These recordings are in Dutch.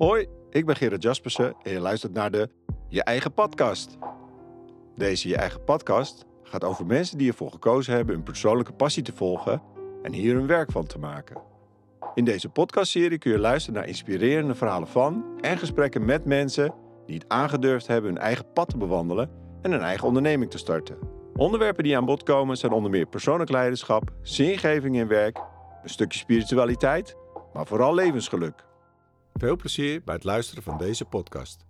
Hoi, ik ben Gerard Jaspersen en je luistert naar de Je Eigen Podcast. Deze Je Eigen Podcast gaat over mensen die ervoor gekozen hebben hun persoonlijke passie te volgen en hier hun werk van te maken. In deze podcastserie kun je luisteren naar inspirerende verhalen van en gesprekken met mensen die het aangedurfd hebben hun eigen pad te bewandelen en een eigen onderneming te starten. Onderwerpen die aan bod komen zijn onder meer persoonlijk leiderschap, zingeving in werk, een stukje spiritualiteit, maar vooral levensgeluk. Veel plezier bij het luisteren van deze podcast.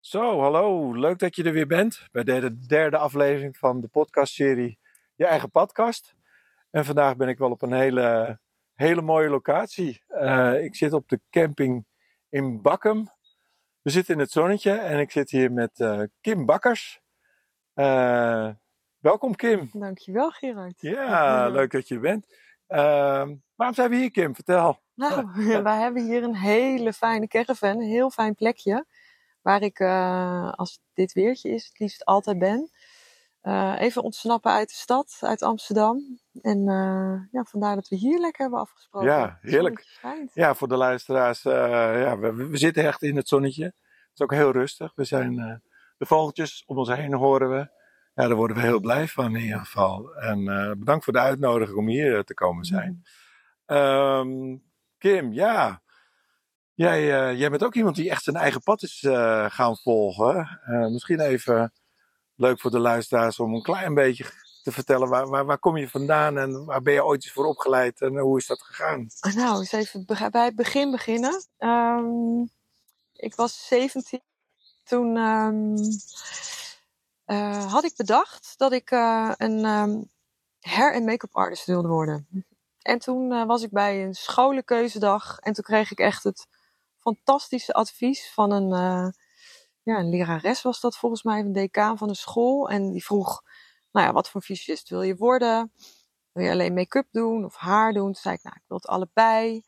Zo, hallo. Leuk dat je er weer bent bij de derde aflevering van de podcastserie Je Eigen Podcast. En vandaag ben ik wel op een hele, hele mooie locatie. Uh, ik zit op de camping in Bakkum. We zitten in het zonnetje en ik zit hier met uh, Kim Bakkers. Uh, welkom Kim. Dankjewel Gerard. Ja, leuk dat je er bent. waarom zijn we hier Kim? Vertel. Nou, wij hebben hier een hele fijne caravan, een heel fijn plekje. Waar ik, uh, als dit weertje is, het liefst altijd ben. Uh, even ontsnappen uit de stad, uit Amsterdam. En uh, ja, vandaar dat we hier lekker hebben afgesproken. Ja, heerlijk. Ja, voor de luisteraars. ja, we, we, zitten echt in het zonnetje. Het is ook heel rustig. We zijn, de vogeltjes om ons heen horen we. Ja, daar worden we heel blij van in ieder geval. En bedankt voor de uitnodiging om hier te komen zijn. Um, Kim, ja. Jij, uh, jij bent ook iemand die echt zijn eigen pad is uh, gaan volgen. Uh, misschien even leuk voor de luisteraars om een klein beetje te vertellen. Waar, waar, waar, kom je vandaan en waar ben je ooit eens voor opgeleid en hoe is dat gegaan? Nou, eens even bij het begin beginnen. Um, ik was 17. Toen um, had ik bedacht dat ik een um, hair- en make-up artist wilde worden. En toen uh, was ik bij een scholenkeuzedag en toen kreeg ik echt het fantastische advies van een, uh, ja, een lerares was dat volgens mij, een decaan van een school. En die vroeg, nou ja, wat voor fysicist wil je worden? Wil je alleen make-up doen of haar doen? Toen zei ik, nou, ik wil het allebei.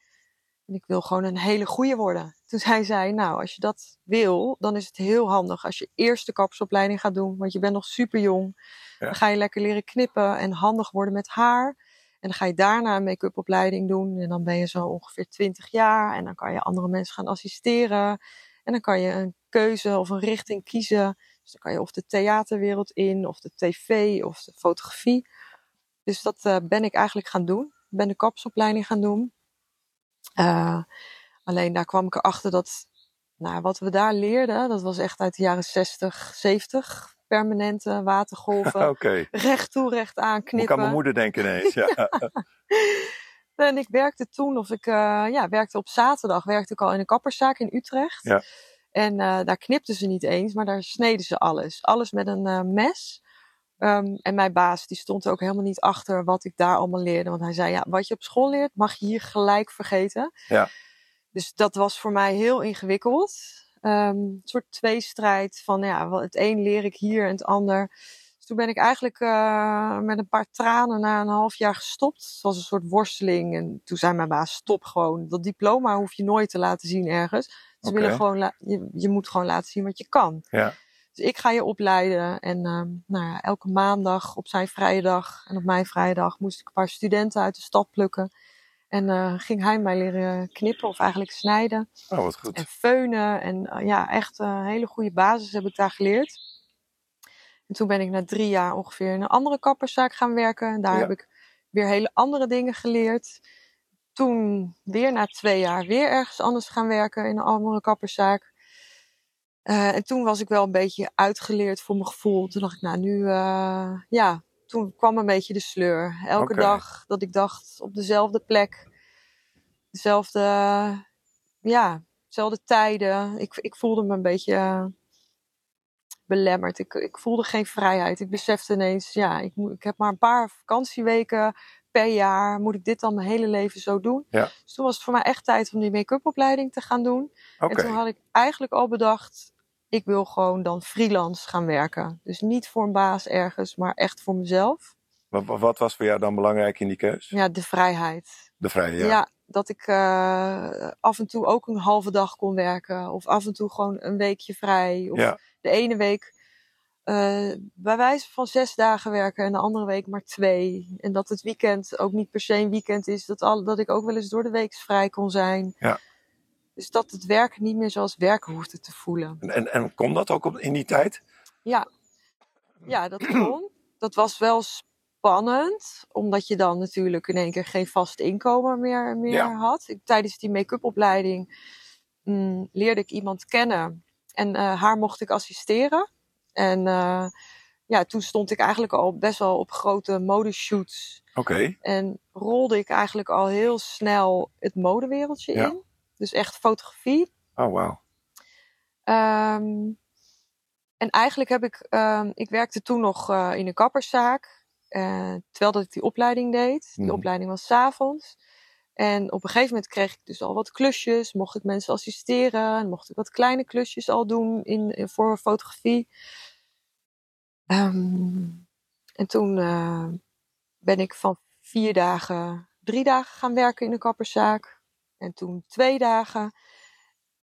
En ik wil gewoon een hele goede worden. Toen zei zij, nou, als je dat wil, dan is het heel handig als je eerst de kapsopleiding gaat doen. Want je bent nog super jong. Ja. Dan ga je lekker leren knippen en handig worden met haar. En dan ga je daarna een make-up opleiding doen. En dan ben je zo ongeveer 20 jaar. En dan kan je andere mensen gaan assisteren. En dan kan je een keuze of een richting kiezen. Dus dan kan je of de theaterwereld in, of de tv, of de fotografie. Dus dat uh, ben ik eigenlijk gaan doen. Ik ben de kapsopleiding gaan doen. Uh, alleen daar kwam ik erachter dat, nou, wat we daar leerden, dat was echt uit de jaren 60, 70 permanente watergolven. okay. Recht toe, recht aan knippen. Ik kan mijn moeder denken ineens. Ja. en ik werkte toen, of ik uh, ja, werkte op zaterdag, werkte ik al in een kapperszaak in Utrecht. Ja. En uh, daar knipten ze niet eens, maar daar sneden ze alles. Alles met een uh, mes. Um, en mijn baas die stond er ook helemaal niet achter wat ik daar allemaal leerde. Want hij zei, ja, wat je op school leert, mag je hier gelijk vergeten. Ja. Dus dat was voor mij heel ingewikkeld. Um, een soort tweestrijd van ja, het een leer ik hier en het ander. Dus toen ben ik eigenlijk uh, met een paar tranen na een half jaar gestopt. Het was een soort worsteling. En toen zei mijn baas: stop gewoon. Dat diploma hoef je nooit te laten zien ergens. Ze okay. willen gewoon je, je moet gewoon laten zien wat je kan. Ja. Dus ik ga je opleiden. En um, nou ja, elke maandag op zijn vrije dag en op mijn vrije dag moest ik een paar studenten uit de stad plukken. En uh, ging hij mij leren knippen of eigenlijk snijden. Oh, wat goed. En feunen. En uh, ja, echt een hele goede basis heb ik daar geleerd. En toen ben ik na drie jaar ongeveer in een andere kapperszaak gaan werken. En daar ja. heb ik weer hele andere dingen geleerd. Toen weer na twee jaar weer ergens anders gaan werken in een andere kapperszaak. En toen was ik wel een beetje uitgeleerd voor mijn gevoel. Toen dacht ik, nou nu, ja, toen kwam een beetje de sleur. Elke okay. dag dat ik dacht op dezelfde plek, dezelfde, ja, dezelfde tijden. Ik, ik voelde me een beetje uh, belemmerd. Ik, ik voelde geen vrijheid. Ik besefte ineens, ja, ik, moet, ik heb maar een paar vakantieweken per jaar. Moet ik dit dan mijn hele leven zo doen? Ja. Dus toen was het voor mij echt tijd om die make-up opleiding te gaan doen. Okay. En toen had ik eigenlijk al bedacht, ik wil gewoon dan freelance gaan werken. Dus niet voor een baas ergens, maar echt voor mezelf. Wat, wat was voor jou dan belangrijk in die keus? Ja, de vrijheid. De vrijheid, ja. ja dat ik uh, af en toe ook een halve dag kon werken. Of af en toe gewoon een weekje vrij. Of ja. de ene week uh, bij wijze van zes dagen werken en de andere week maar twee. En dat het weekend ook niet per se een weekend is. Dat, al, dat ik ook wel eens door de week vrij kon zijn. Ja. Dus dat het werken niet meer zoals werken hoefde te voelen. En, en, en kon dat ook op, in die tijd? Ja, ja dat kon. Dat was wel spannend, omdat je dan natuurlijk in één keer geen vast inkomen meer, meer Ja. had. Ik, tijdens die make-up opleiding mm, leerde ik iemand kennen en eh, haar mocht ik assisteren. En eh, ja, toen stond ik eigenlijk al best wel op grote modeshoots Oké. en rolde ik eigenlijk al heel snel het modewereldje Ja. in. Dus echt fotografie. Oh, wauw. Ehm, en eigenlijk heb ik, ehm, ik werkte toen nog eh, in een kapperszaak, eh, terwijl dat ik die opleiding deed. Die Mhm. opleiding was 's avonds. En op een gegeven moment kreeg ik dus al wat klusjes, mocht ik mensen assisteren, en mocht ik wat kleine klusjes al doen in, in- voor fotografie. Ehm, en toen eh, ben ik van vier dagen, drie dagen gaan werken in een kapperszaak. En toen twee dagen.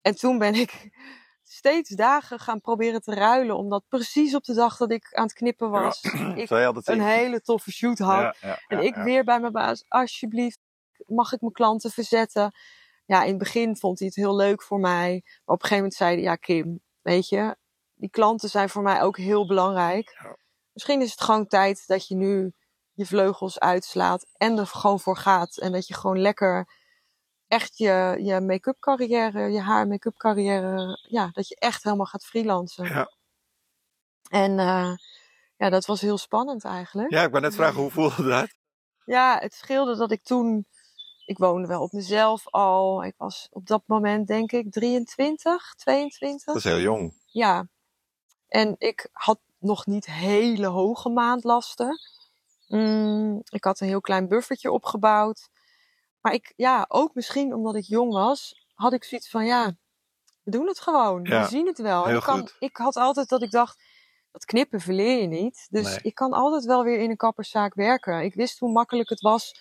En toen ben ik steeds dagen gaan proberen te ruilen. Omdat precies op de dag dat ik aan het knippen was, ik een hele toffe shoot had. Ja, ja, En ik weer bij mijn baas, alsjeblieft, mag ik mijn klanten verzetten? Ja, in het begin vond hij het heel leuk voor mij. Maar op een gegeven moment zei hij, ja Kim, weet je, die klanten zijn voor mij ook heel belangrijk. Misschien is het gewoon tijd dat je nu je vleugels uitslaat en er gewoon voor gaat. En dat je gewoon lekker echt je, je make-up carrière, je haar make-up carrière, ja, dat je echt helemaal gaat freelancen. Ja. En eh, ja, dat was heel spannend eigenlijk. Ja, ik wou net vragen, hoe voelde dat? Ja, het scheelde dat ik toen. Ik woonde wel op mezelf al. Ik was op dat moment, denk ik, 23, 22. Dat is heel jong. Ja. En ik had nog niet hele hoge maandlasten. Mm, ik had een heel klein buffertje opgebouwd. Maar ik, ja, ook misschien omdat ik jong was, had ik zoiets van, ja, we doen het gewoon. Ja, We zien het wel. En ik, kan, ik had altijd dat ik dacht, dat knippen verleer je niet. Dus Nee. ik kan altijd wel weer in een kapperszaak werken. Ik wist hoe makkelijk het was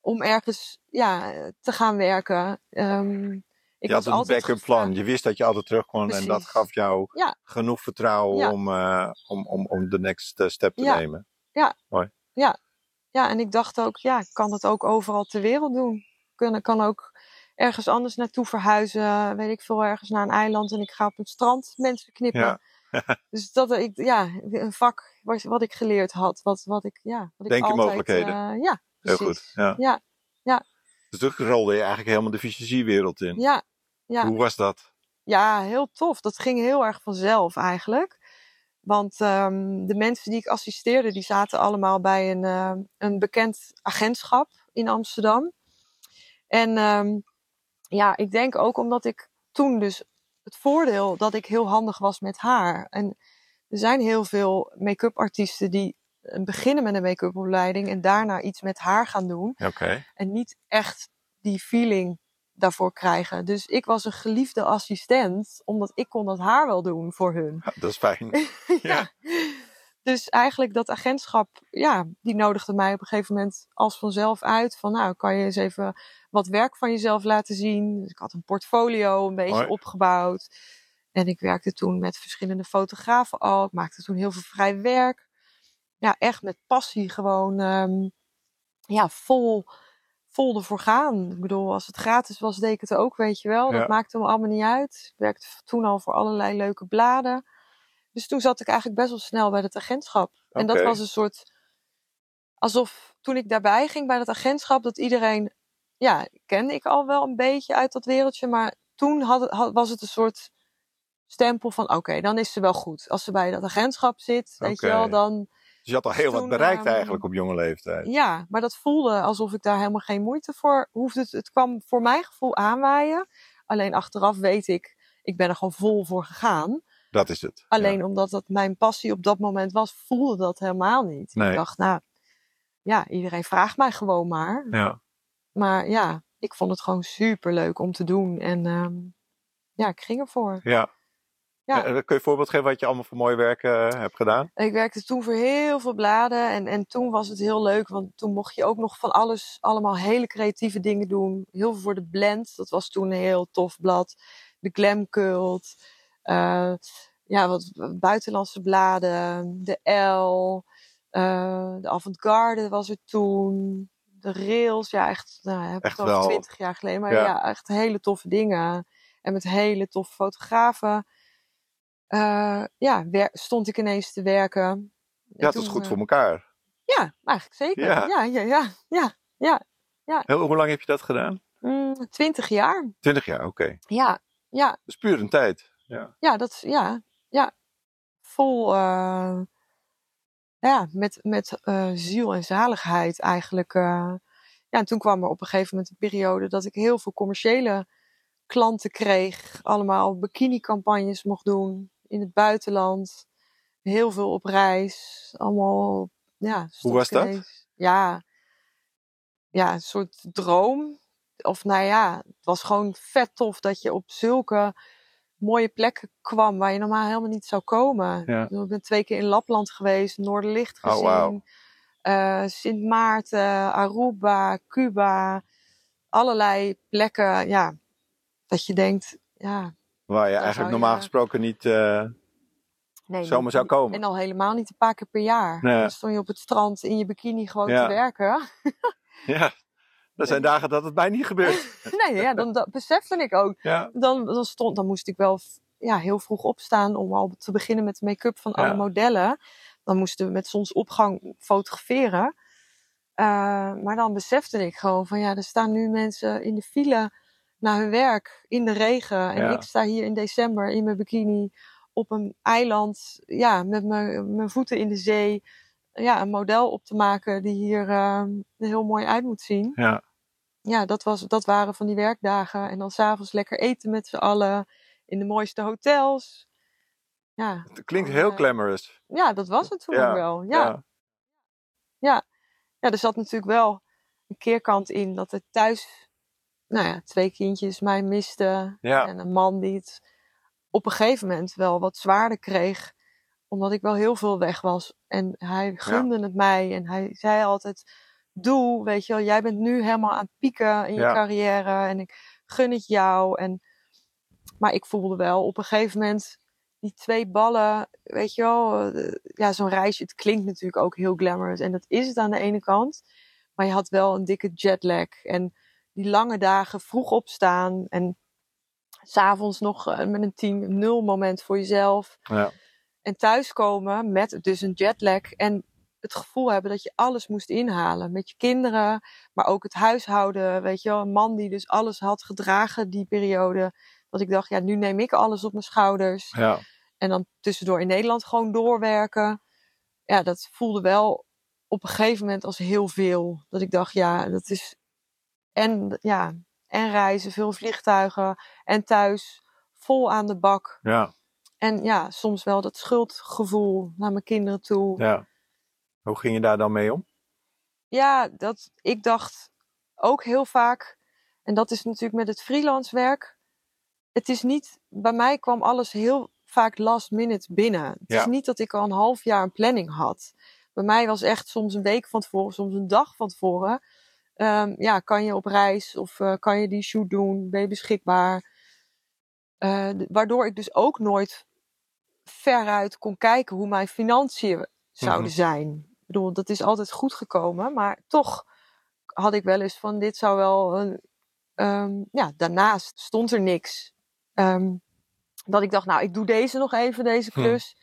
om ergens ja, te gaan werken. Ehm, ik je had een backup plan. Je wist dat je altijd terug kon en dat gaf jou Ja. genoeg vertrouwen Ja. om, eh, om, om, om de next eh, step te Ja. nemen. Ja, en ik dacht ook, ja, ik kan het ook overal ter wereld doen. Ik kan, ook ergens anders naartoe verhuizen, weet ik veel, ergens naar een eiland en ik ga op het strand mensen knippen. Ja. dus dat ik, ja, een vak wat, wat ik geleerd had, wat, wat ik, ja, wat ik Denk altijd, mogelijkheden. eh, ja, Heel precies. goed. Ja. Ja, ja, Dus toen rolde je eigenlijk helemaal de fysiewereld in. ja, ja. Hoe was dat? Ja, heel tof. Dat ging heel erg vanzelf eigenlijk. Want ehm, de mensen die ik assisteerde, die zaten allemaal bij een, eh, een bekend agentschap in Amsterdam. En ehm, ja, ik denk ook omdat ik toen dus het voordeel dat ik heel handig was met haar. En er zijn heel veel make-up artiesten die eh, beginnen met een make-up opleiding en daarna iets met haar gaan doen Oké. en niet echt die feeling daarvoor krijgen. Dus ik was een geliefde assistent, omdat ik kon dat haar wel doen voor hun. Ja, dat is fijn. Ja. Dus eigenlijk dat agentschap, ja, die nodigde mij op een gegeven moment als vanzelf uit. Van nou, kan je eens even wat werk van jezelf laten zien. Dus ik had een portfolio een beetje opgebouwd. En ik werkte toen met verschillende fotografen al. Ik maakte toen heel veel vrij werk. Ja, echt met passie gewoon, ehm, ja, vol, vol ervoor gaan. Ik bedoel, als het gratis was, deed ik het ook, weet je wel. Ja. Dat maakte me allemaal niet uit. Ik werkte toen al voor allerlei leuke bladen. Dus toen zat ik eigenlijk best wel snel bij het agentschap. En dat was een soort. Alsof toen ik daarbij ging bij dat agentschap, dat iedereen. Ja, kende ik al wel een beetje uit dat wereldje. Maar toen had, was het een soort stempel van: oké, dan is ze wel goed. Als ze bij dat agentschap zit, weet je wel, dan. Dus je had al heel wat bereikt ehm, eigenlijk op jonge leeftijd. Ja, maar dat voelde alsof ik daar helemaal geen moeite voor hoefde. Het, kwam voor mijn gevoel aanwaaien. Alleen achteraf weet ik, ik ben er gewoon vol voor gegaan. Dat is het. Alleen omdat dat mijn passie op dat moment was, voelde dat helemaal niet. Nee. Ik dacht, nou, ja, iedereen vraagt mij gewoon maar. Ja. ja. Maar ja, ik vond het gewoon super leuk om te doen. En ehm, ja, ik ging ervoor. ja. Ja. En, kun je een voorbeeld geven wat je allemaal voor mooi werk eh, hebt gedaan? Ik werkte toen voor heel veel bladen. En, en toen was het heel leuk, want toen mocht je ook nog van alles, allemaal hele creatieve dingen doen. Heel veel voor de Blend, dat was toen een heel tof blad. De Glam Cult. eh, ja, wat buitenlandse bladen. De L. eh, de Avant-Garde was er toen. de rails. Ja, echt, nou, heb Echt wel. twintig jaar geleden. Maar Ja. ja. echt hele toffe dingen. En met hele toffe fotografen. Eh, ja, stond ik ineens te werken. En Ja, het toen, is goed eh, voor elkaar. Ja, eigenlijk zeker. Ja. Ja, ja, ja. ja, Heel, hoe lang heb je dat gedaan? Mm, Twintig jaar. Twintig jaar, oké. Ja, ja, Dat is puur een tijd. Ja. ja, dat is, ja, ja. Vol, eh, ja, met, met eh, ziel en zaligheid eigenlijk. eh. ja, en toen kwam er op een gegeven moment een periode dat ik heel veel commerciële klanten kreeg. Allemaal bikini-campagnes mocht doen in het buitenland. Heel veel op reis. Allemaal, ja. stond was dat? ineens- Ja, ja, een soort droom. Of nou ja, het was gewoon vet tof dat je op zulke mooie plekken kwam waar je normaal helemaal niet zou komen. Ja. Ik ben twee keer in Lapland geweest, Noorderlicht Oh, gezien. wauw. eh, Sint Maarten, Aruba, Cuba. Allerlei plekken, ja, dat je denkt, ja, Waar je Dan eigenlijk je- normaal gesproken niet... eh, nee. Zomaar niet- zou komen. En al helemaal niet een paar keer per jaar. Nee. Dan stond je op het strand in je bikini gewoon Ja. te werken. ja, er zijn dagen dat het mij niet gebeurt. nee, ja, dan dat besefte ik ook. Ja, dan, dan, stond, dan moest ik wel ja, heel vroeg opstaan om al te beginnen met de make-up van Ja. alle modellen. Dan moesten we met zonsopgang fotograferen. Eh, maar dan besefte ik gewoon van ja, er staan nu mensen in de file naar hun werk in de regen. En Ja. ik sta hier in december in mijn bikini op een eiland, ja, met mijn mijn voeten in de zee. Ja, een model op te maken die hier eh, er heel mooi uit moet zien ja. ja, dat, was, dat waren van die werkdagen. En dan s'avonds lekker eten met z'n allen. In de mooiste hotels. Ja, Het klinkt heel eh, glamorous. ja dat was het toen Ja, wel. Ja. Ja. ja. er zat natuurlijk wel een keerkant in dat er thuis... Nou ja, twee kindjes mij misten. Ja. En een man die het op een gegeven moment wel wat zwaarder kreeg. Omdat ik wel heel veel weg was. En hij gunde het mij. En hij zei altijd... Doe, weet je wel, jij bent nu helemaal aan het pieken in je Ja. carrière. En ik gun het jou. En, maar ik voelde wel op een gegeven moment die twee ballen, weet je wel, eh, ja, zo'n reisje, het klinkt natuurlijk ook heel glamorous. En dat is het aan de ene kant. Maar je had wel een dikke jetlag. En die lange dagen vroeg opstaan. En s'avonds nog eh, met een team nul moment voor jezelf. Ja. En thuiskomen met dus een jetlag. En het gevoel hebben dat je alles moest inhalen. Met je kinderen, maar ook het huishouden. Weet je wel, een man die dus alles had gedragen die periode. Dat ik dacht, ja, nu neem ik alles op mijn schouders. Ja. En dan tussendoor in Nederland gewoon doorwerken. Ja, dat voelde wel op een gegeven moment als heel veel. Dat ik dacht, ja, dat is. En, ja, en reizen, veel vliegtuigen. En thuis vol aan de bak. Ja. En ja, soms wel dat schuldgevoel naar mijn kinderen toe. ja. Hoe ging je daar dan mee om? Ja, dat, ik dacht ook heel vaak, en dat is natuurlijk met het freelance werk. Het is niet, bij mij kwam alles heel vaak last minute binnen. Het Ja. is niet dat ik al een half jaar een planning had. Bij mij was echt soms een week van tevoren, soms een dag van tevoren. Ehm, ja, kan je op reis of eh, kan je die shoot doen? Ben je beschikbaar? Eh, waardoor ik dus ook nooit veruit kon kijken hoe mijn financiën zouden Mhm. zijn. Ik bedoel, dat is altijd goed gekomen, maar toch had ik wel eens van dit zou wel een. ehm, ja, daarnaast stond er niks. Ehm, dat ik dacht, nou, ik doe deze nog even, deze Hm. klus.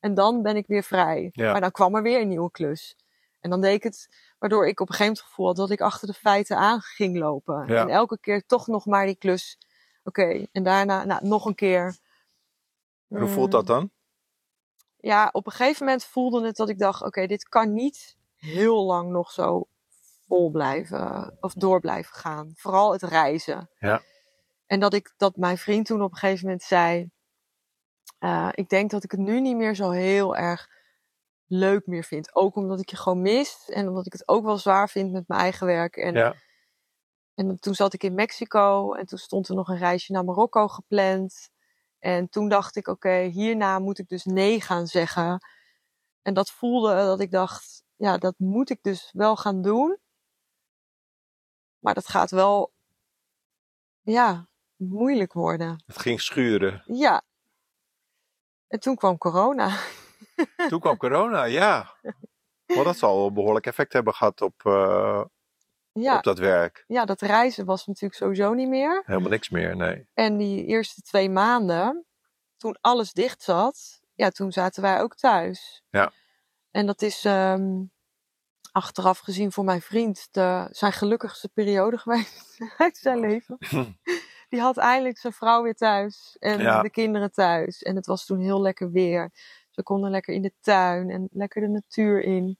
En dan ben ik weer vrij. Ja. Maar dan kwam er weer een nieuwe klus. En dan deed ik het, waardoor ik op een gegeven moment het gevoel had dat ik achter de feiten aan ging lopen. Ja. En elke keer toch nog maar die klus. Oké, en daarna nou, nog een keer. En hoe voelt dat dan? Ja, op een gegeven moment voelde het dat ik dacht: oké, dit kan niet heel lang nog zo vol blijven of door blijven gaan. Vooral het reizen. Ja. En dat, ik, dat mijn vriend toen op een gegeven moment zei: eh, Ik denk dat ik het nu niet meer zo heel erg leuk meer vind. Ook omdat ik je gewoon mis en omdat ik het ook wel zwaar vind met mijn eigen werk. En Ja. en toen zat ik in Mexico en toen stond er nog een reisje naar Marokko gepland. En toen dacht ik, oké, hierna moet ik dus nee gaan zeggen. En dat voelde dat ik dacht, ja, dat moet ik dus wel gaan doen. Maar dat gaat wel, ja, moeilijk worden. Het ging schuren. Ja. En toen kwam corona. Toen kwam corona, ja. Maar dat zal een behoorlijk effect hebben gehad op, eh, Ja, op dat werk. ja, dat reizen was natuurlijk sowieso niet meer. Helemaal niks meer, nee. En die eerste twee maanden, toen alles dicht zat, ja, toen zaten wij ook thuis. Ja. En dat is ehm, achteraf gezien voor mijn vriend de, zijn gelukkigste periode geweest uit zijn leven. Die had eindelijk zijn vrouw weer thuis en Ja. de kinderen thuis. En het was toen heel lekker weer. Ze konden lekker in de tuin en lekker de natuur in.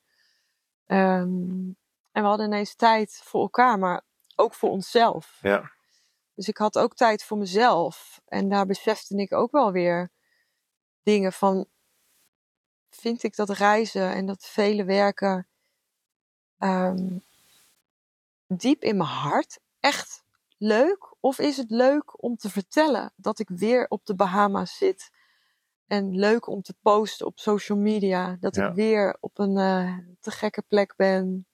Ehm, en we hadden ineens tijd voor elkaar, maar ook voor onszelf. Ja, Dus ik had ook tijd voor mezelf. En daar besefte ik ook wel weer dingen van. Vind ik dat reizen en dat vele werken ehm, diep in mijn hart echt leuk? Of is het leuk om te vertellen dat ik weer op de Bahama's zit? En leuk om te posten op social media. Dat Ja. ik weer op een eh, te gekke plek ben.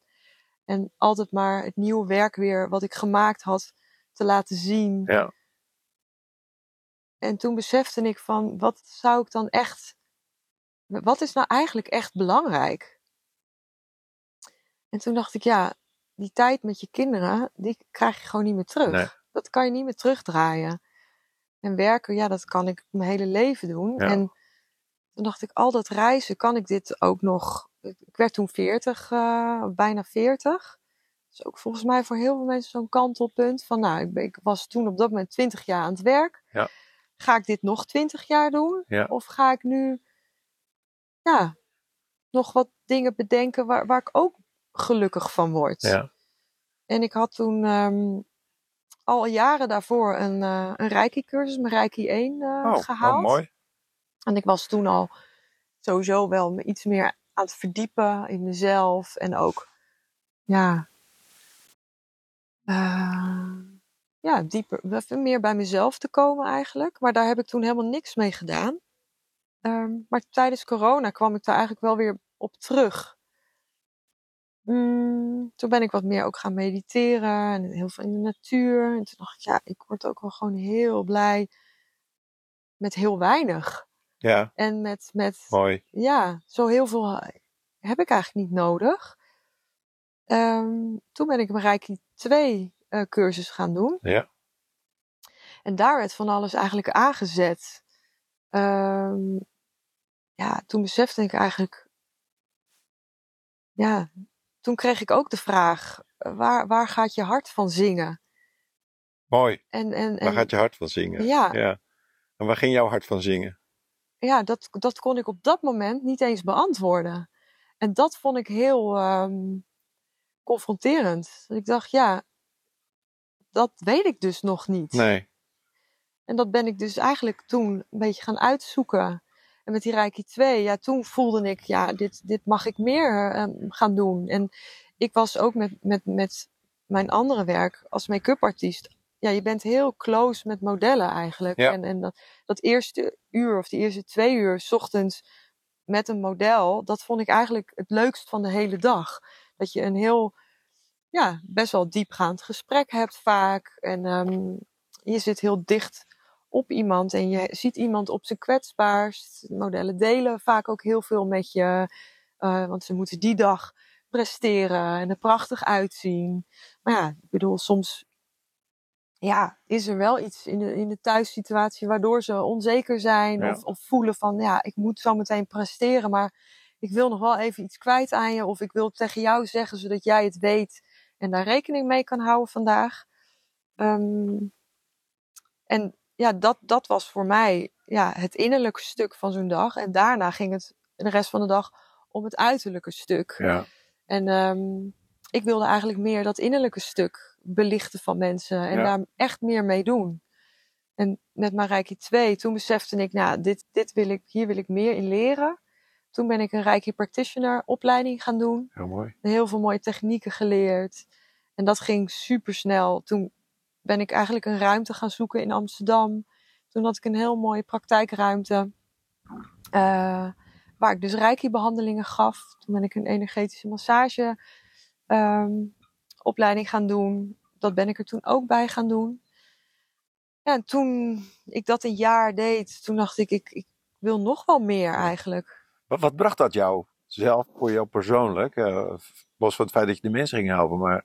En altijd maar het nieuwe werk weer wat ik gemaakt had te laten zien. ja, En toen besefte ik van, wat zou ik dan echt, wat is nou eigenlijk echt belangrijk? En toen dacht ik, ja, die tijd met je kinderen, die krijg je gewoon niet meer terug. Nee. Dat kan je niet meer terugdraaien. En werken, ja, dat kan ik mijn hele leven doen. Ja. En toen dacht ik, al dat reizen, kan ik dit ook nog? Ik werd toen 40, eh, bijna 40. Dat is ook volgens mij voor heel veel mensen zo'n kantelpunt. Van nou, ik, ben- ik was toen op dat moment 20 jaar aan het werk. Ja. Ga ik dit nog 20 jaar doen? Ja. Of ga ik nu ja, nog wat dingen bedenken waar, waar ik ook gelukkig van word? ja. En ik had toen ehm, al jaren daarvoor een, eh een Reiki-cursus, mijn Reiki 1, eh, Oh, gehaald. oh, mooi. En ik was toen al sowieso wel me iets meer aan het verdiepen in mezelf. En ook, ja, eh, ja dieper, even meer bij mezelf te komen eigenlijk. Maar daar heb ik toen helemaal niks mee gedaan. Ehm, maar tijdens corona kwam ik daar eigenlijk wel weer op terug. Mm, toen ben ik wat meer ook gaan mediteren en heel veel in de natuur. En toen dacht ik, ja, ik word ook wel gewoon heel blij met heel weinig. Ja, En met, met mooi. ja, zo heel veel heb ik eigenlijk niet nodig. Ehm, toen ben ik een Reiki 2 eh, cursus gaan doen. Ja, En daar werd van alles eigenlijk aangezet. Ehm, ja, toen besefte ik eigenlijk. Ja, toen kreeg ik ook de vraag: eh, waar, waar gaat je hart van zingen? mooi. En, en, Waar en gaat je hart van zingen? Ja. ja. En waar ging jouw hart van zingen? ja, dat, dat kon ik op dat moment niet eens beantwoorden. En dat vond ik heel ehm, confronterend. Ik dacht, ja, dat weet ik dus nog niet. Nee. En dat ben ik dus eigenlijk toen een beetje gaan uitzoeken. En met die Reiki 2, ja, toen voelde ik, ja, dit, dit mag ik meer ehm, gaan doen. En ik was ook met, met, met mijn andere werk als make-up artiest. Ja, je bent heel close met modellen eigenlijk. Ja. En, en dat, dat eerste uur of die eerste twee uur 's ochtends met een model, dat vond ik eigenlijk het leukst van de hele dag. Dat je een heel, ja, best wel diepgaand gesprek hebt vaak. En ehm, je zit heel dicht op iemand en je ziet iemand op zijn kwetsbaarst. Modellen delen vaak ook heel veel met je, eh, want ze moeten die dag presteren en er prachtig uitzien. Maar ja, ik bedoel, soms ja, is er wel iets in de, in de thuissituatie waardoor ze onzeker zijn Ja. of, of voelen van ja, ik moet zo meteen presteren, maar ik wil nog wel even iets kwijt aan je of ik wil tegen jou zeggen zodat jij het weet en daar rekening mee kan houden vandaag. Ehm, en ja, dat, dat was voor mij ja, het innerlijke stuk van zo'n dag. En daarna ging het de rest van de dag om het uiterlijke stuk. Ja, En ehm, ik wilde eigenlijk meer dat innerlijke stuk belichten van mensen en Ja. daar echt meer mee doen. En met mijn Reiki 2, toen besefte ik, nou, dit, dit wil ik, hier wil ik meer in leren. Toen ben ik een Reiki Practitioner opleiding gaan doen. heel mooi. Heel veel mooie technieken geleerd. En dat ging super snel. Toen ben ik eigenlijk een ruimte gaan zoeken in Amsterdam. Toen had ik een heel mooie praktijkruimte. eh, waar ik dus Reiki-behandelingen gaf. Toen ben ik een energetische massage ehm, opleiding gaan doen. Dat ben ik er toen ook bij gaan doen. Ja, en toen ik dat een jaar deed, toen dacht ik, ik, ik wil nog wel meer eigenlijk. Wat, wat bracht dat jou zelf, voor jou persoonlijk? Eh, los van het feit dat je de mensen ging helpen, maar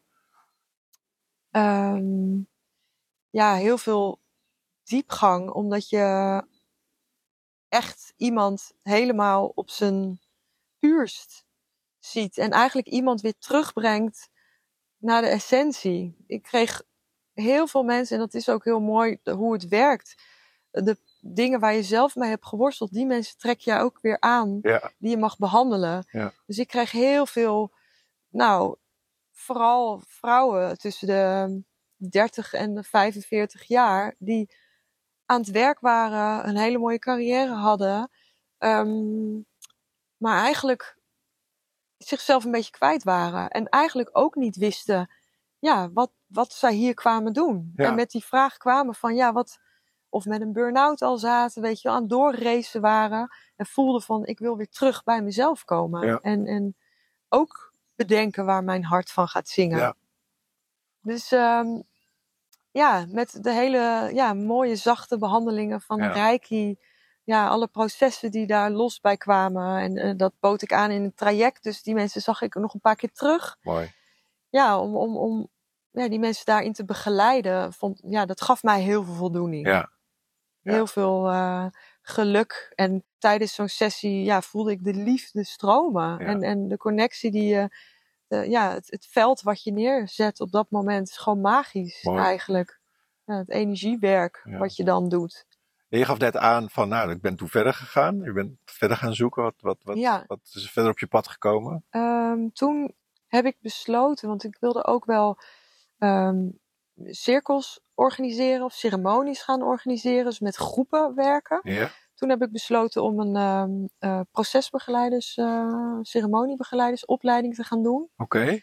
ehm, ja, heel veel diepgang, omdat je echt iemand helemaal op zijn puurst ziet. En eigenlijk iemand weer terugbrengt naar de essentie. Ik kreeg heel veel mensen, en dat is ook heel mooi hoe het werkt. De dingen waar je zelf mee hebt geworsteld, die mensen trek je ook weer aan, Ja. die je mag behandelen. Ja. Dus ik kreeg heel veel, nou, vooral vrouwen tussen de 30 en de 45 jaar, die aan het werk waren, een hele mooie carrière hadden, ehm, maar eigenlijk zichzelf een beetje kwijt waren. En eigenlijk ook niet wisten ja, wat, wat zij hier kwamen doen. Ja. En met die vraag kwamen van ja, wat. Of met een burn-out al zaten, weet je, aan het doorracen waren. En voelden van ik wil weer terug bij mezelf komen. Ja. En, en ook bedenken waar mijn hart van gaat zingen. Ja. Dus ehm, ja, met de hele ja, mooie zachte behandelingen van Ja. Reiki. Ja, alle processen die daar los bij kwamen. En eh, dat bood ik aan in het traject. Dus die mensen zag ik nog een paar keer terug. Mooi. Ja, om, om, om ja, die mensen daarin te begeleiden. Vond, ja, dat gaf mij heel veel voldoening. Ja. Ja. Heel veel eh, geluk. En tijdens zo'n sessie ja, voelde ik de liefde stromen. Ja. En, en de connectie die je... de- ja, het, het veld wat je neerzet op dat moment is gewoon magisch Mooi. eigenlijk. Ja, het energiewerk Ja. wat je dan doet. En je gaf net aan van, nou, ik ben toen verder gegaan. Je bent verder gaan zoeken. Wat, wat, wat, Ja. wat is er verder op je pad gekomen? Ehm, toen heb ik besloten, want ik wilde ook wel ehm, cirkels organiseren of ceremonies gaan organiseren, dus met groepen werken. Ja. Toen heb ik besloten om een ehm, eh, procesbegeleiders, eh, ceremoniebegeleidersopleiding te gaan doen. Oké.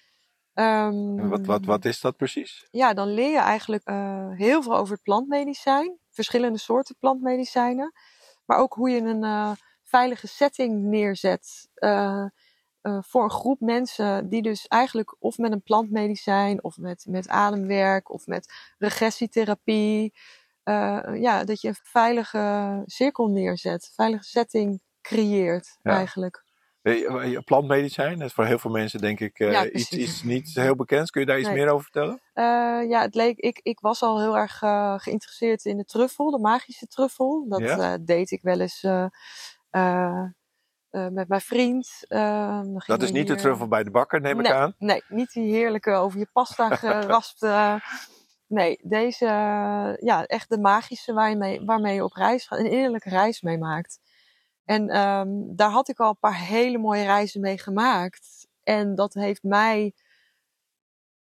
Ehm, wat, wat, wat is dat precies? Ja, dan leer je eigenlijk eh, heel veel over het plantmedicijn, verschillende soorten plantmedicijnen, maar ook hoe je een veilige setting neerzet voor een groep mensen die dus eigenlijk of met een plantmedicijn of met, met ademwerk of met regressietherapie, eh, ja, dat je een veilige cirkel neerzet, een veilige setting creëert Ja. eigenlijk. Eh, je- Plantmedicijn, dat is voor heel veel mensen denk ik eh, Ja, iets, iets niet heel bekends. Kun je daar iets Nee. meer over vertellen? Eh, ja, het leek, ik, ik was al heel erg eh, geïnteresseerd in de truffel, de magische truffel. Dat Ja? eh, deed ik wel eens eh, eh, eh, met mijn vriend. Eh, Dat is niet de truffel bij de bakker, neem ik aan. Nee, niet die heerlijke over je pasta geraspte. Nee, deze, ja, echt de magische waar je mee, waarmee je op reis gaat, een innerlijke reis mee maakt. En ehm, daar had ik al een paar hele mooie reizen mee gemaakt. En dat heeft mij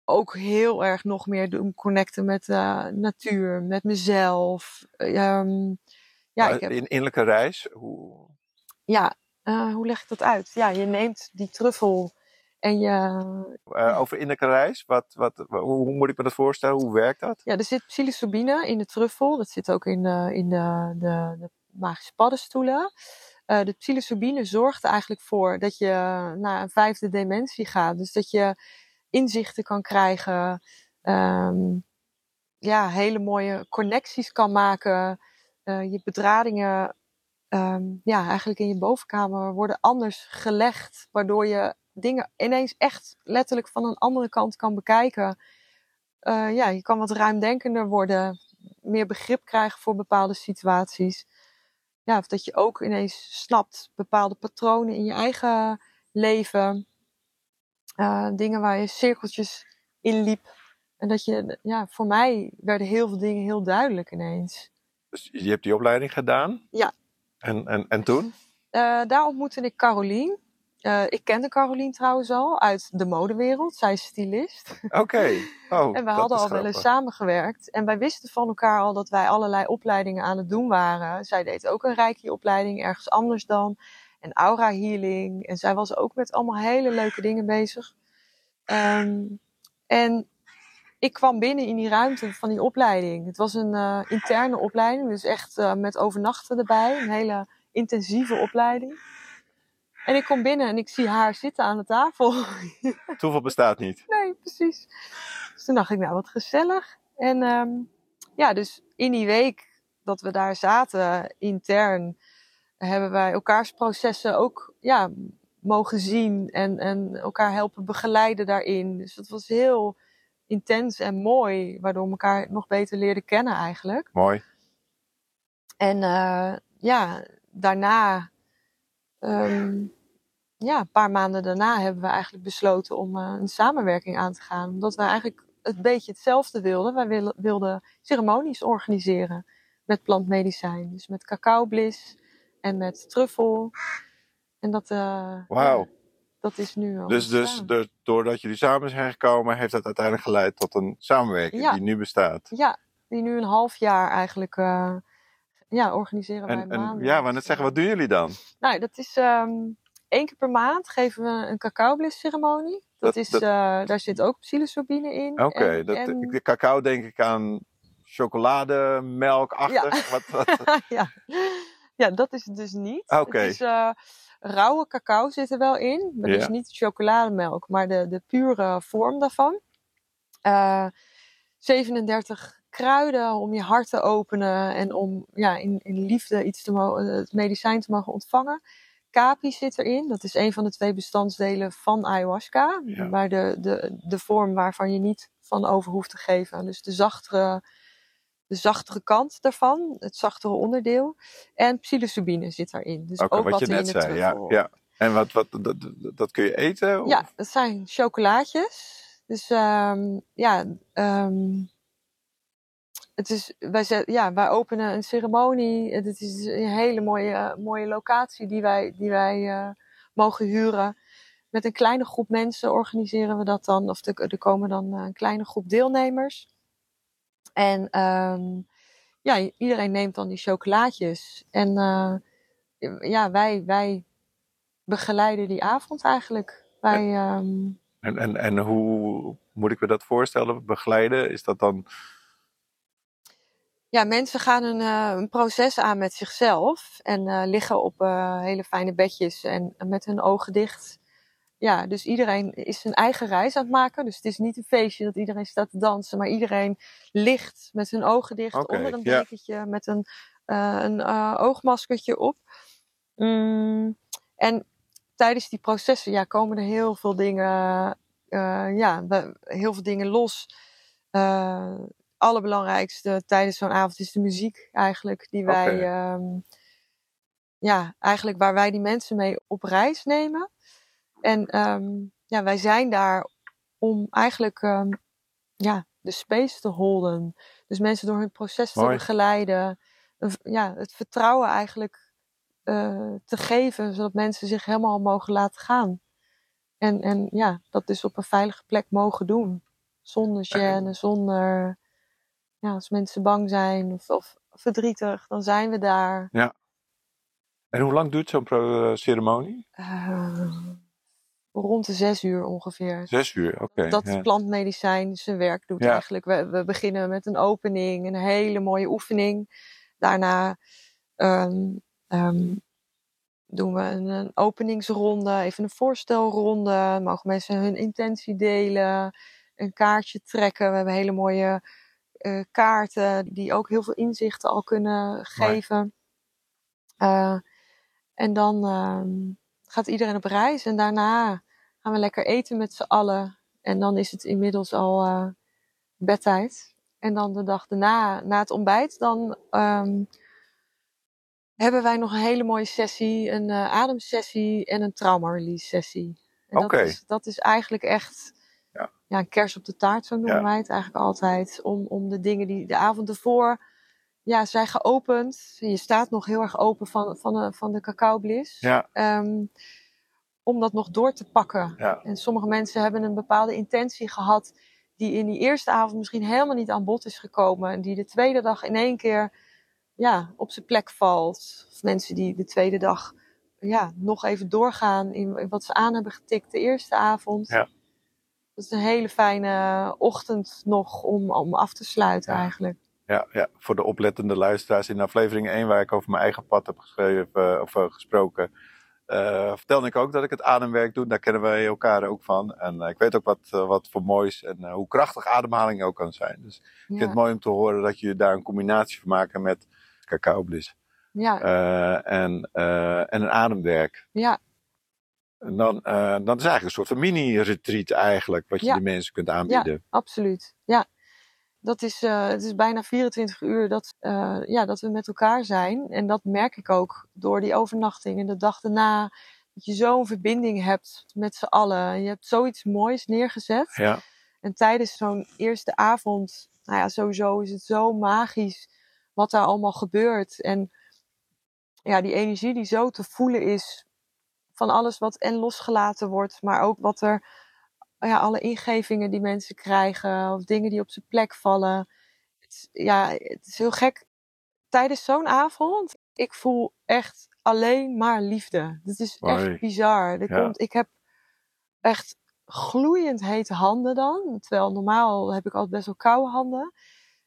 ook heel erg nog meer doen connecten met de natuur, met mezelf. Ehm, ja, ik heb, In innerlijke reis, hoe... ja eh, hoe leg ik dat uit? Ja, je neemt die truffel en je, eh, over innerlijke reis, wat, wat, hoe, moet ik me dat voorstellen? Hoe werkt dat? Ja, er zit psilocybine in de truffel. Dat zit ook in de, in de, de, de magische paddenstoelen. Eh, de psilocybine zorgt eigenlijk voor dat je naar een vijfde dimensie gaat. Dus dat je inzichten kan krijgen. ehm, ja, hele mooie connecties kan maken. Eh, je bedradingen ehm, ja, eigenlijk in je bovenkamer worden anders gelegd. Waardoor je dingen ineens echt letterlijk van een andere kant kan bekijken. Eh, ja, je kan wat ruimdenkender worden, meer begrip krijgen voor bepaalde situaties. Ja, of dat je ook ineens snapt bepaalde patronen in je eigen leven. Eh, dingen waar je cirkeltjes in liep. En dat je, ja, voor mij werden heel veel dingen heel duidelijk ineens. Dus je hebt die opleiding gedaan? Ja. En, en, en toen? Eh, daar ontmoette ik Carolien. Eh, ik kende Carolien trouwens al uit de modewereld. Zij is stylist. Oké. Oh, En we hadden al wel eens samengewerkt. En wij wisten van elkaar al dat wij allerlei opleidingen aan het doen waren. Zij deed ook een Reiki-opleiding ergens anders dan. En aura healing. En zij was ook met allemaal hele leuke dingen bezig. Ehm, en ik kwam binnen in die ruimte van die opleiding. Het was een eh, interne opleiding, dus echt eh, met overnachten erbij. Een hele intensieve opleiding. En ik kom binnen en ik zie haar zitten aan de tafel. Toeval bestaat niet. Nee, precies. Dus toen dacht ik, nou wat gezellig. En ehm, ja, dus in die week dat we daar zaten, intern, hebben wij elkaars processen ook ja, mogen zien en, en elkaar helpen begeleiden daarin. Dus dat was heel intens en mooi, waardoor we elkaar nog beter leerden kennen eigenlijk. Mooi. En eh, ja, daarna, ehm, ja, een paar maanden daarna hebben we eigenlijk besloten om eh, een samenwerking aan te gaan. Omdat we eigenlijk het beetje hetzelfde wilden. Wij wilden, wilden ceremonies organiseren met plantmedicijn. Dus met cacaoblis en met truffel. En dat, eh, dat is nu al Dus, dus, doordat jullie samen zijn gekomen, heeft dat uiteindelijk geleid tot een samenwerking Ja. die nu bestaat. Ja, die nu een half jaar eigenlijk eh, ja, organiseren wij En, en ja, maar net zeggen, wat doen jullie dan? Nou, dat is ehm één keer per maand geven we een cacaoblis-ceremonie. Dat, Dat- is, dat- eh, daar zit ook psilocybine in. Oké, en- de cacao denk ik aan chocolademelkachtig. Wat, wat, ja. ja, dat is het dus niet. Oké. Het is, eh, rauwe cacao zit er wel in. Maar Ja. dus niet chocolademelk, maar de, de pure vorm daarvan. Eh 37 kruiden om je hart te openen en om ja, in, in liefde iets te eh, het medicijn te mogen ontvangen. Kapi zit erin. Dat is een van de twee bestandsdelen van ayahuasca. Ja. Maar de, de, de vorm waarvan je niet van over hoeft te geven. Dus de zachtere, de zachtere kant daarvan. Het zachtere onderdeel. En psilocybine zit daarin. Dus Oké, ook wat wat je net zei. Ja, ja. En wat, wat, dat, dat- kun je eten? Of- Ja, dat zijn chocolaatjes. Dus ehm, ja, ehm, het is, wij, ja, wij openen een ceremonie. Het is een hele mooie, mooie locatie die wij, die wij eh, mogen huren. Met een kleine groep mensen organiseren we dat dan. Of er, er komen dan eh, een kleine groep deelnemers. En ehm, ja, iedereen neemt dan die chocolaatjes. En eh, ja, wij, wij begeleiden die avond eigenlijk. Wij, ehm, En, en, en hoe moet ik me dat voorstellen? Begeleiden? Is dat dan... ja, mensen gaan een, eh, een proces aan met zichzelf. En eh, liggen op eh, hele fijne bedjes en met hun ogen dicht. Ja, dus iedereen is zijn eigen reis aan het maken. Dus het is niet een feestje dat iedereen staat te dansen. Maar iedereen ligt met hun ogen dicht onder een dekentje. Met een, een oogmaskertje op. Mm, en tijdens die processen ja, komen er heel veel dingen, ja, heel veel dingen los. Eh allerbelangrijkste tijdens zo'n avond is de muziek eigenlijk. Die wij, ehm, ja, eigenlijk waar wij die mensen mee op reis nemen. En ehm, ja, wij zijn daar om eigenlijk ehm, ja, de space te holden. Dus mensen door hun proces te begeleiden. Ja, het vertrouwen eigenlijk eh, te geven, zodat mensen zich helemaal mogen laten gaan. En, en ja, dat dus op een veilige plek mogen doen. Zonder gêne, zonder... Ja, als mensen bang zijn of, of verdrietig, dan zijn we daar. En hoe lang duurt zo'n pro- ceremonie? Eh, rond de zes uur ongeveer. Zes uur, oké. dat ja. plantmedicijn zijn werk doet Ja. eigenlijk. We, we beginnen met een opening, een hele mooie oefening. Daarna ehm, ehm, doen we een, een openingsronde, even een voorstelronde. Mogen mensen hun intentie delen, een kaartje trekken. We hebben hele mooie eh, kaarten die ook heel veel inzichten al kunnen geven. Eh, en dan ehm, gaat iedereen op reis en daarna gaan we lekker eten met z'n allen. En dan is het inmiddels al eh, bedtijd. En dan de dag daarna, na het ontbijt, dan ehm, hebben wij nog een hele mooie sessie, een ademsessie en een trauma-release sessie. En Oké. dat, is, dat is eigenlijk echt Ja. een kers op de taart, zo noemen Ja. wij het eigenlijk altijd. Om, om de dingen die de avond ervoor ja, zijn geopend. Je staat nog heel erg open van, van, de, van de cacao-bliss. Ja, Ehm, om dat nog door te pakken. ja. En sommige mensen hebben een bepaalde intentie gehad die in die eerste avond misschien helemaal niet aan bod is gekomen. En die de tweede dag in één keer ja, op zijn plek valt. Of mensen die de tweede dag ja, nog even doorgaan in, in wat ze aan hebben getikt de eerste avond. Ja. Dat is een hele fijne ochtend nog om, om af te sluiten Ja. eigenlijk. Ja, ja, voor de oplettende luisteraars in aflevering 1, waar ik over mijn eigen pad heb geschreven, eh, of eh, gesproken, eh, vertelde ik ook dat ik het ademwerk doe. Daar kennen wij elkaar ook van. En ik weet ook wat, wat voor moois en hoe krachtig ademhaling ook kan zijn. Dus ik vind het mooi om te horen dat je daar een combinatie van maken met cacao bliss ja, en, en een ademwerk. ja. En dan, eh, dan is eigenlijk een soort van mini-retreat eigenlijk, wat je Ja. de mensen kunt aanbieden. Absoluut. Ja. Dat is, eh, het is bijna 24 uur dat, eh, ja, dat we met elkaar zijn. En dat merk ik ook door die overnachting en de dag daarna. Dat je zo'n verbinding hebt met z'n allen. Je hebt zoiets moois neergezet. Ja, En tijdens zo'n eerste avond, nou ja, sowieso is het zo magisch wat daar allemaal gebeurt. En ja, die energie die zo te voelen is van alles wat en losgelaten wordt, maar ook wat er, ja, alle ingevingen die mensen krijgen of dingen die op zijn plek vallen. Het, is- ja, het is heel gek. Tijdens zo'n avond, ik voel echt alleen maar liefde. Het is Mooi. echt bizar. Ja. komt, ik heb echt gloeiend hete handen dan. Terwijl normaal heb ik altijd best wel koude handen.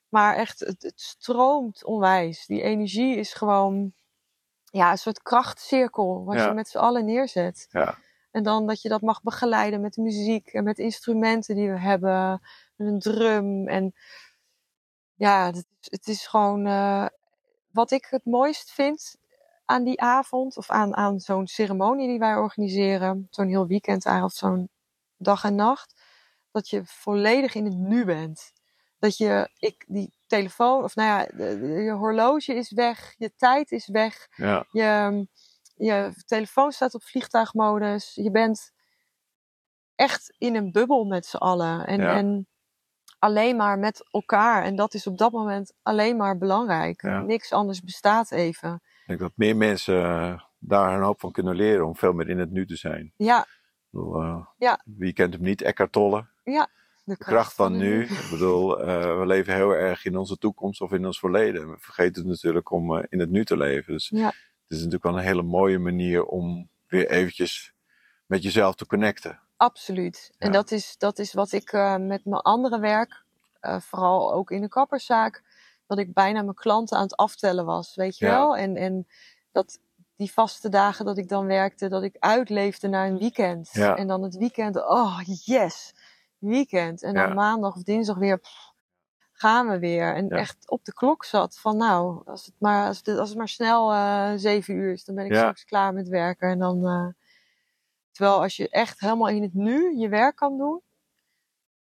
Maar echt, het, het stroomt onwijs. Die energie is gewoon ja, een soort krachtcirkel wat Ja. je met z'n allen neerzet. ja, En dan dat je dat mag begeleiden met muziek en met instrumenten die we hebben. Met een drum. En ja, het is, het is gewoon eh, wat ik het mooist vind aan die avond. Of aan, aan zo'n ceremonie die wij organiseren. Zo'n heel weekend eigenlijk. Zo'n dag en nacht. Dat je volledig in het nu bent. Dat je, ik, die telefoon, of nou ja, de- de- je horloge is weg. Je tijd is weg. ja, Je, je telefoon staat op vliegtuigmodus. Je bent echt in een bubbel met z'n allen. En, Ja. en alleen maar met elkaar. En dat is op dat moment alleen maar belangrijk. Ja. Niks anders bestaat even. ik denk dat meer mensen eh, daar een hoop van kunnen leren om veel meer in het nu te zijn. Ja, bedoel, eh, Ja. Wie kent hem niet? Eckhart Tolle. de De kracht van nu. Ik bedoel, eh, we leven heel erg in onze toekomst of in ons verleden. We vergeten natuurlijk om eh, in het nu te leven. Dus Ja. het is natuurlijk wel een hele mooie manier om weer eventjes met jezelf te connecten. Absoluut. En dat is, dat is wat ik eh, met mijn andere werk, vooral ook in de kapperszaak, dat ik bijna mijn klanten aan het aftellen was, weet je Ja. wel? En, en dat die vaste dagen dat ik dan werkte, dat ik uitleefde naar een weekend. En dan het weekend, oh yes, weekend. En dan Ja. maandag of dinsdag weer, pff, gaan we weer. En Ja. echt op de klok zat van nou, als het maar, als het, als het maar snel eh, zeven uur is, dan ben ik Ja. straks klaar met werken. En dan... eh, Terwijl als je echt helemaal in het nu je werk kan doen,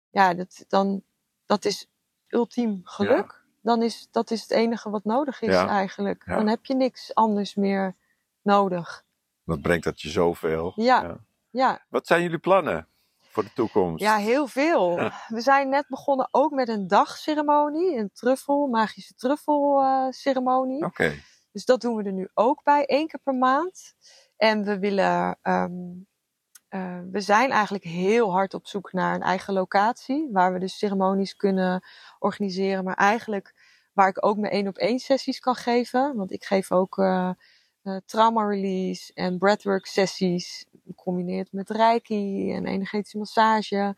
ja, dat, dan, dat is ultiem geluk. Dan is dat is het enige wat nodig is eigenlijk. Dan heb je niks anders meer nodig. Wat brengt dat je zoveel? Ja. Ja, Wat zijn jullie plannen voor de toekomst? ja heel veel. Ja. We zijn net begonnen ook met een dagceremonie, een truffel, magische truffelceremonie. Oké, Dus dat doen we er nu ook bij, één keer per maand. En we willen, ehm, eh, we zijn eigenlijk heel hard op zoek naar een eigen locatie, waar we dus ceremonies kunnen organiseren, maar eigenlijk waar ik ook mijn één op één sessies kan geven. Want ik geef ook eh, eh, trauma release en breathwork sessies, gecombineerd met reiki en energetische massage.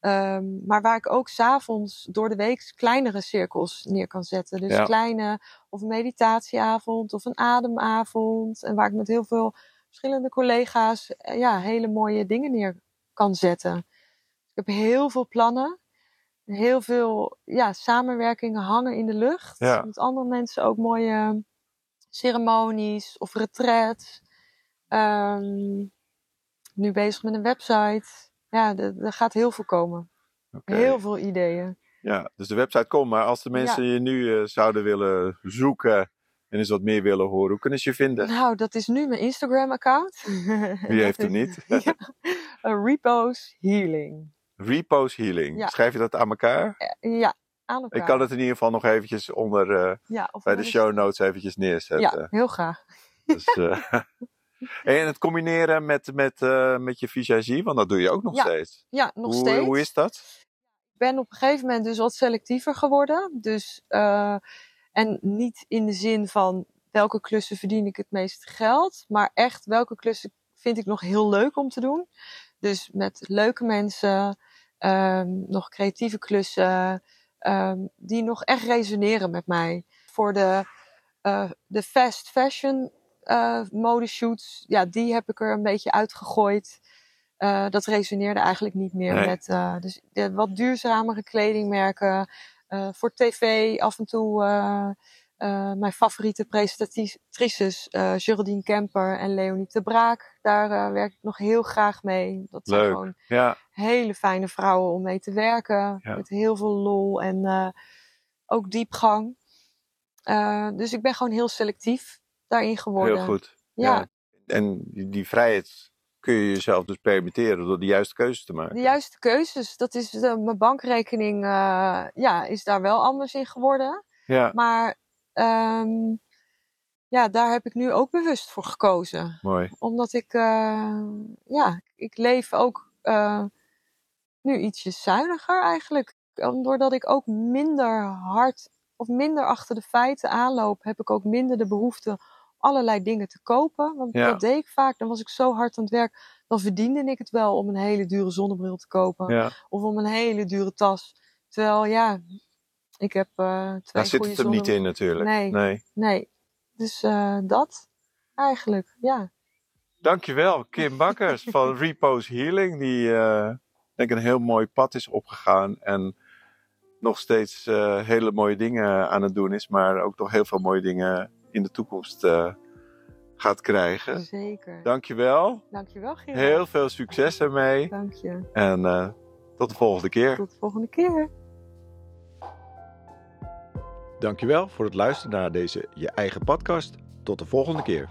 Ehm, maar waar ik ook s'avonds door de week kleinere cirkels neer kan zetten. Dus Ja. kleine, of een meditatieavond of een ademavond. En waar ik met heel veel verschillende collega's eh, ja, hele mooie dingen neer kan zetten. Ik heb heel veel plannen. Heel veel ja, samenwerkingen hangen in de lucht. Ja. Met andere mensen ook mooie ceremonies of retreats. Ehm, nu bezig met een website. Ja, er, gaat heel veel komen. Heel veel ideeën. Ja, dus de website komt. Maar als de mensen je nu eh, zouden willen zoeken en eens wat meer willen horen, hoe kunnen ze je vinden? Nou, dat is nu mijn Instagram-account. Wie heeft hem niet? ja, Repose Healing. Repose Healing. Ja. Schrijf je dat aan elkaar? Eh, Ja, aan elkaar. Ik kan het in ieder geval nog eventjes onder eh, bij de show notes eventjes neerzetten. Ja, heel graag. Dus, en het combineren met, met, eh, met je visagie, want dat doe je ook nog Ja, steeds. Ja, nog hoe, steeds. hoe is dat? Ik ben op een gegeven moment dus wat selectiever geworden. Dus, eh, en niet in de zin van welke klussen verdien ik het meeste geld, maar echt welke klussen vind ik nog heel leuk om te doen. Dus met leuke mensen, ehm, nog creatieve klussen, ehm, die nog echt resoneren met mij. Voor de, eh, de fast fashion eh modeshoots, ja, die heb ik er een beetje uitgegooid. Eh, dat resoneerde eigenlijk niet meer Nee. met eh, dus de wat duurzamere kledingmerken. voor tv af en toe mijn favoriete presentatrices, uh, Geraldine Kemper en Leonie de Braak. Daar uh, werk ik nog heel graag mee. Dat Leuk. zijn gewoon Ja, hele fijne vrouwen om mee te werken. Ja. Met heel veel lol en ook diepgang. Dus ik ben gewoon heel selectief daarin geworden. heel goed. Ja, En die, die vrijheid kun je jezelf dus permitteren door de juiste keuzes te maken. de juiste keuzes. Dat is eh, mijn bankrekening eh, ja, is daar wel anders in geworden. Ja, Maar ehm, ja, daar heb ik nu ook bewust voor gekozen. mooi. Omdat ik, eh, ja, ik leef ook nu ietsje zuiniger eigenlijk. Doordat ik ook minder hard of minder achter de feiten aanloop, heb ik ook minder de behoefte allerlei dingen te kopen. Want Ja. dat deed ik vaak. Dan was ik zo hard aan het werk. Dan verdiende ik het wel om een hele dure zonnebril te kopen. Ja, Of om een hele dure tas. Terwijl, ja, ik heb eh twee daar zit het er niet in natuurlijk. Nee. nee. Nee. Dus eh, dat eigenlijk, ja. Dankjewel, Kim Bakkers van Repose Healing, die eh, denk ik een heel mooi pad is opgegaan en nog steeds hele mooie dingen aan het doen is, maar ook nog heel veel mooie dingen in de toekomst eh, gaat krijgen. Zeker. Dankjewel, Dankjewel, Gerard. heel veel succes ermee Dank je. en eh, tot de volgende keer. Tot de volgende keer. Dankjewel voor het luisteren naar deze Je Eigen Podcast. Tot de volgende keer.